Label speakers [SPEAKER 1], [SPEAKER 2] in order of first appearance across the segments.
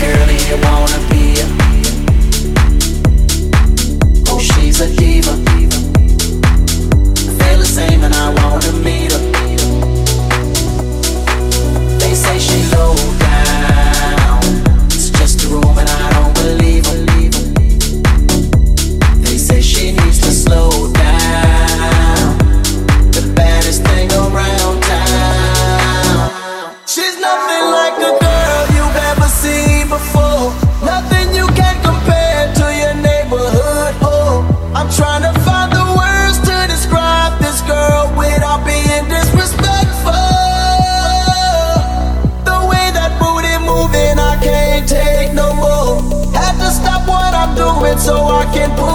[SPEAKER 1] girl, do you
[SPEAKER 2] wanna be? can't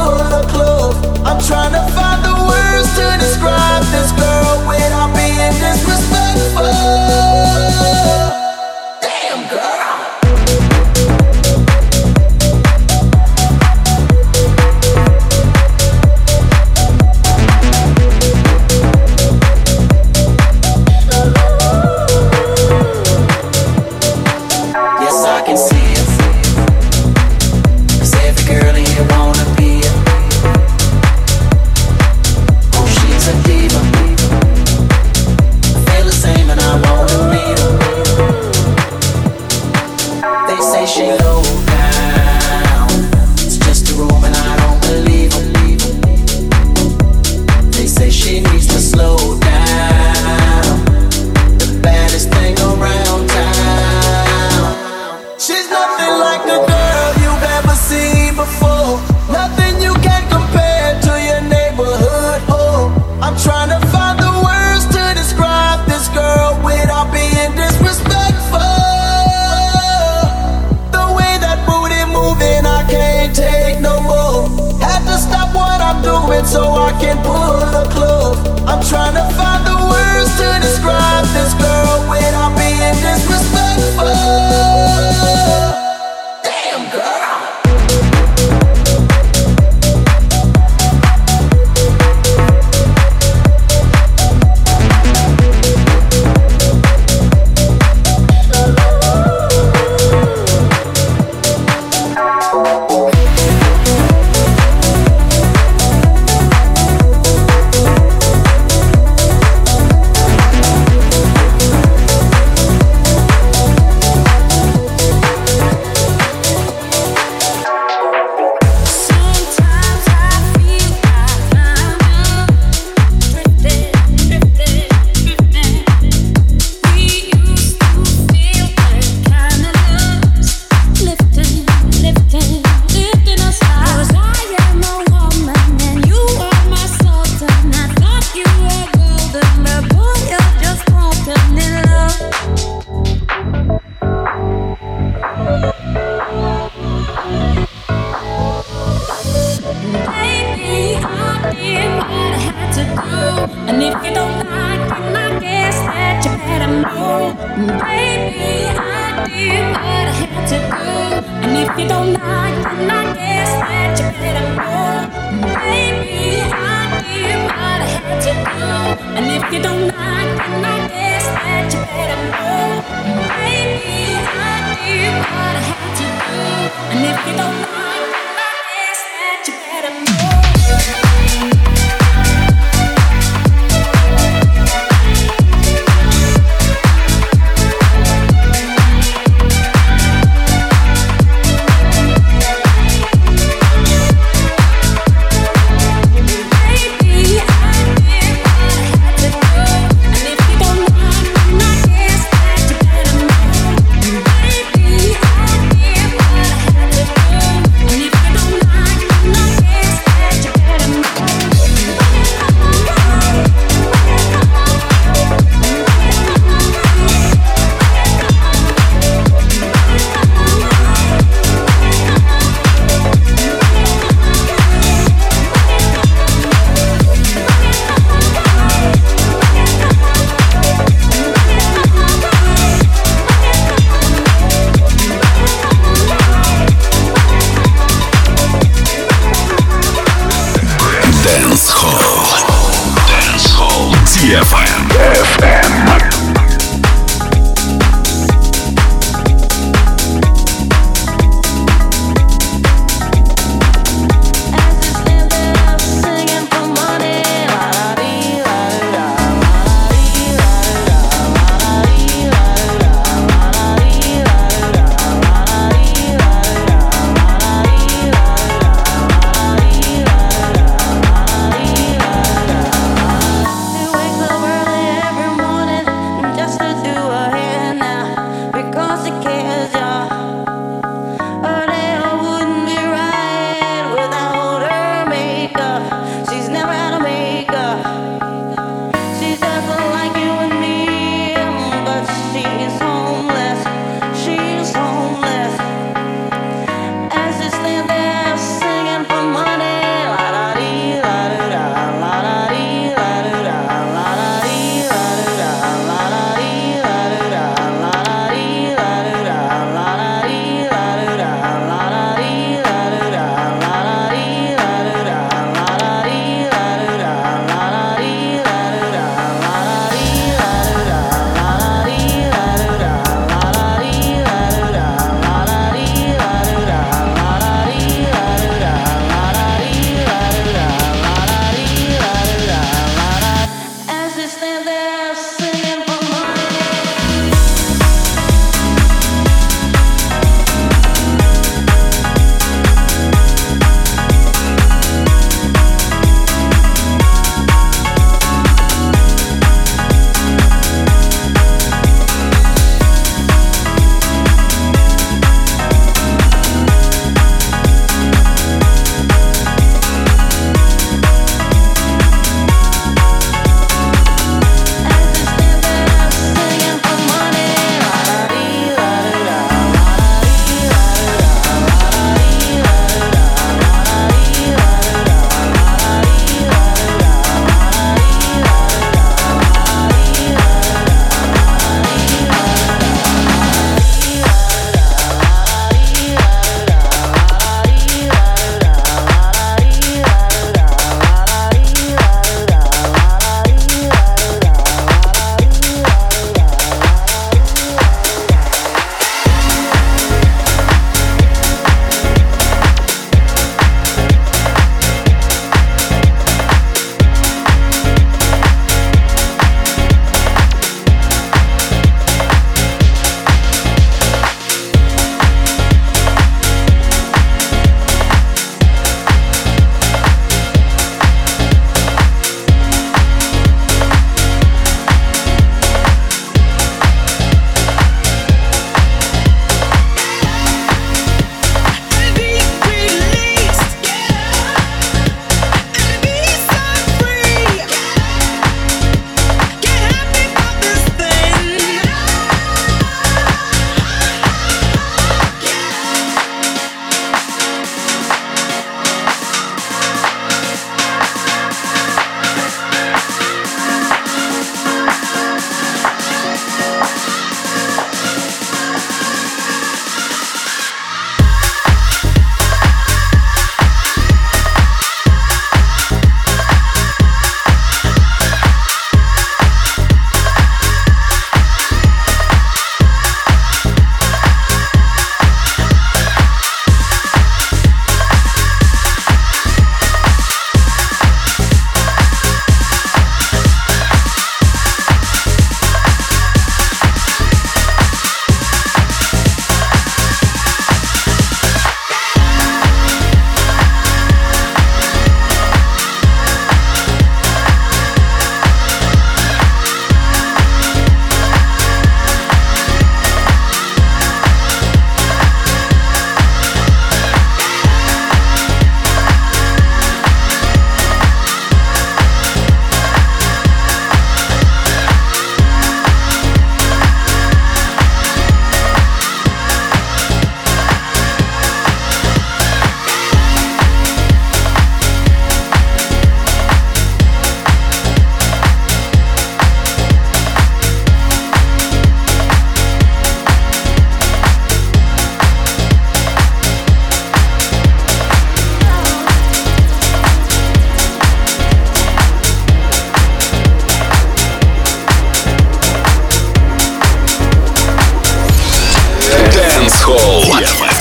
[SPEAKER 3] Dance Hall.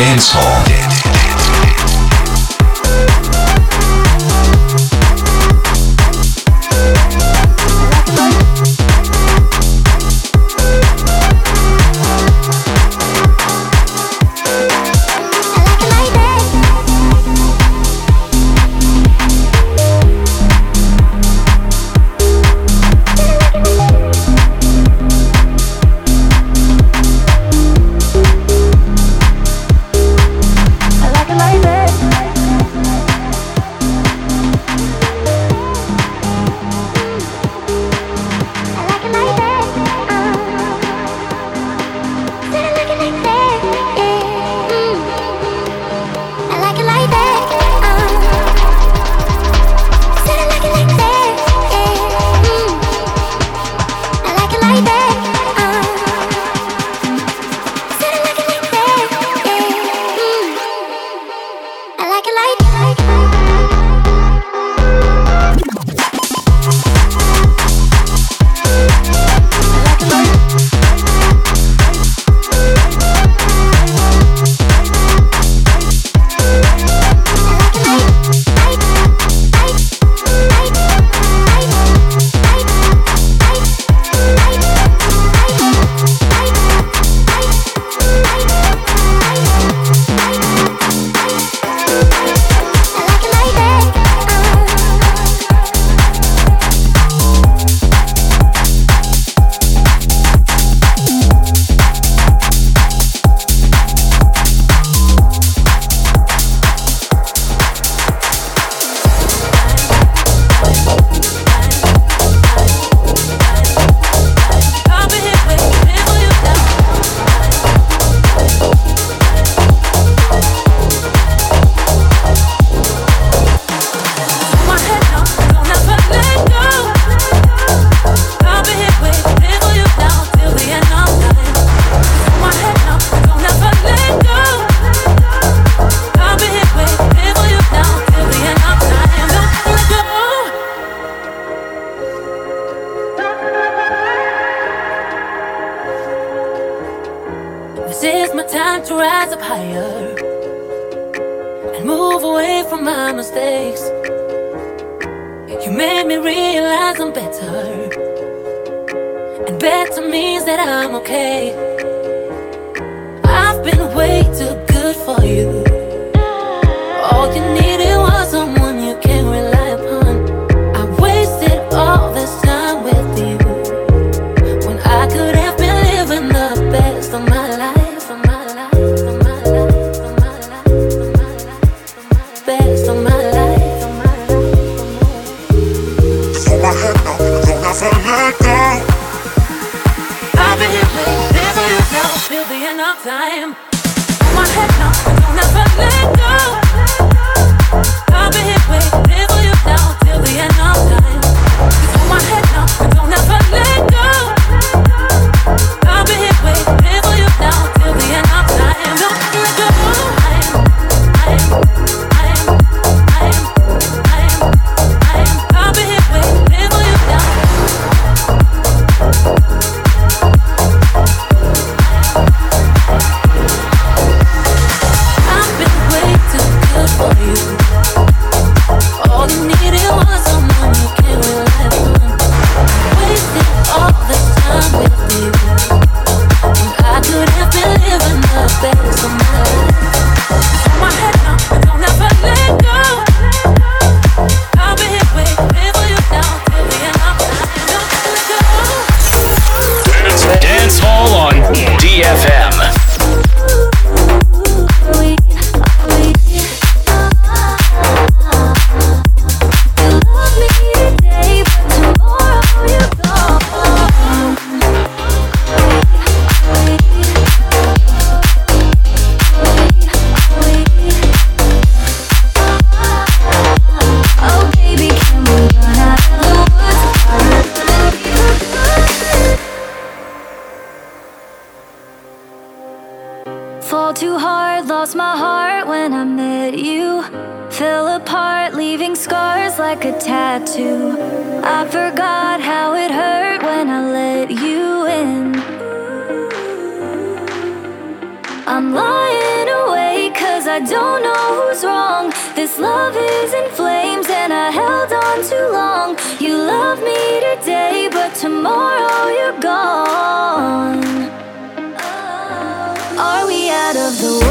[SPEAKER 4] Dance Hall.
[SPEAKER 5] Of the woods?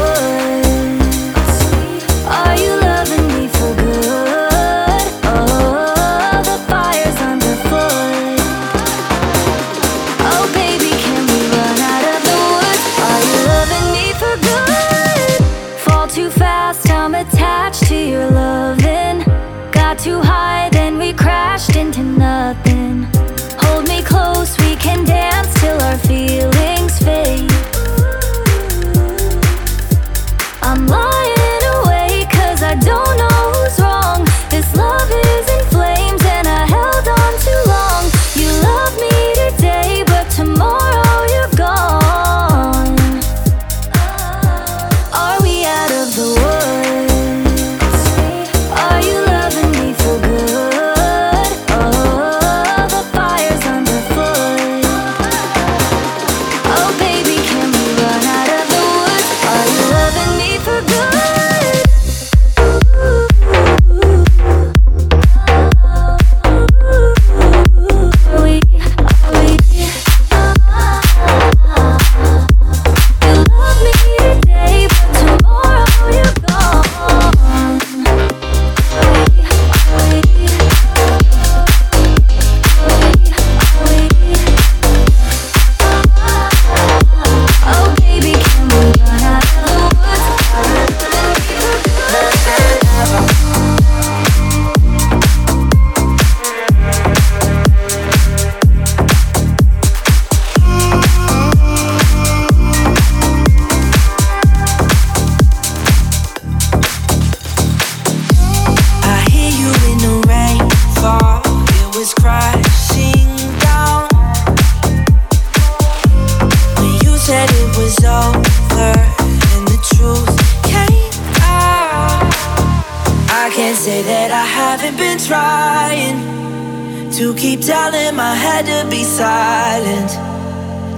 [SPEAKER 6] Keep telling my head to be silent.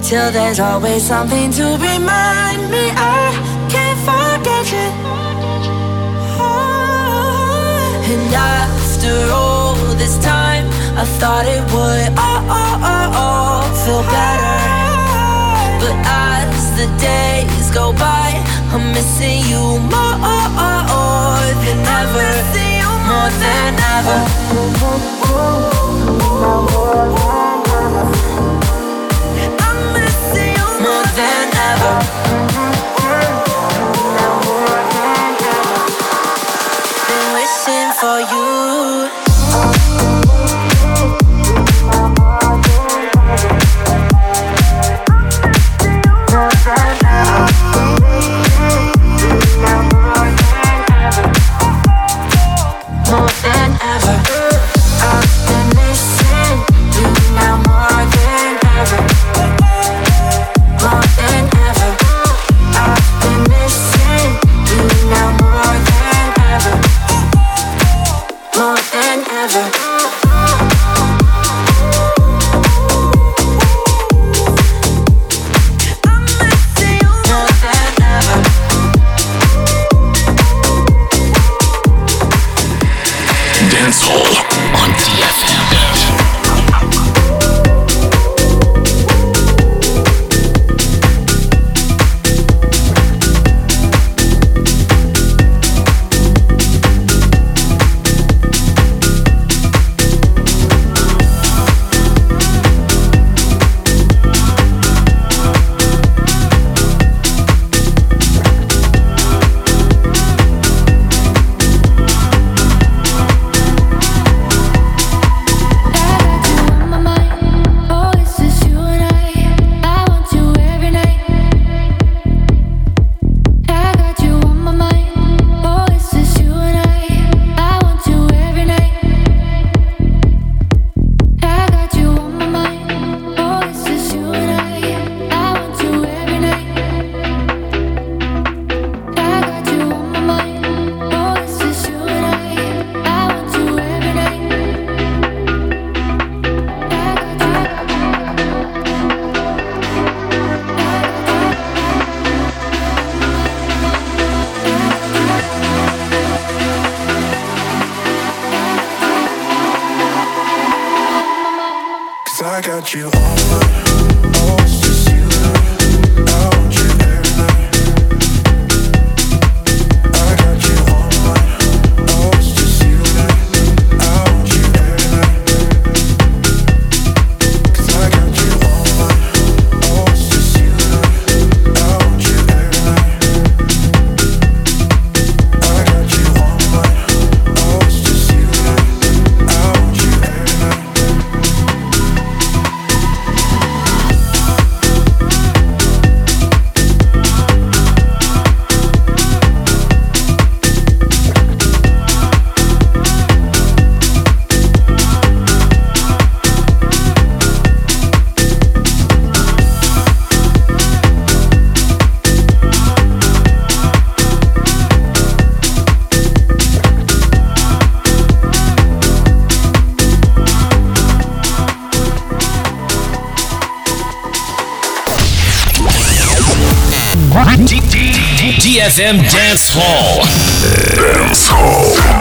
[SPEAKER 3] Till there's always something to remind me I can't forget you. And after all this time, I thought it would all, all, all, all feel better. But as the days go by, I'm missing you more than ever. More than ever. I'm more than ever. Been wishing for you.
[SPEAKER 7] DFM Dance Hall.
[SPEAKER 8] Dance Hall.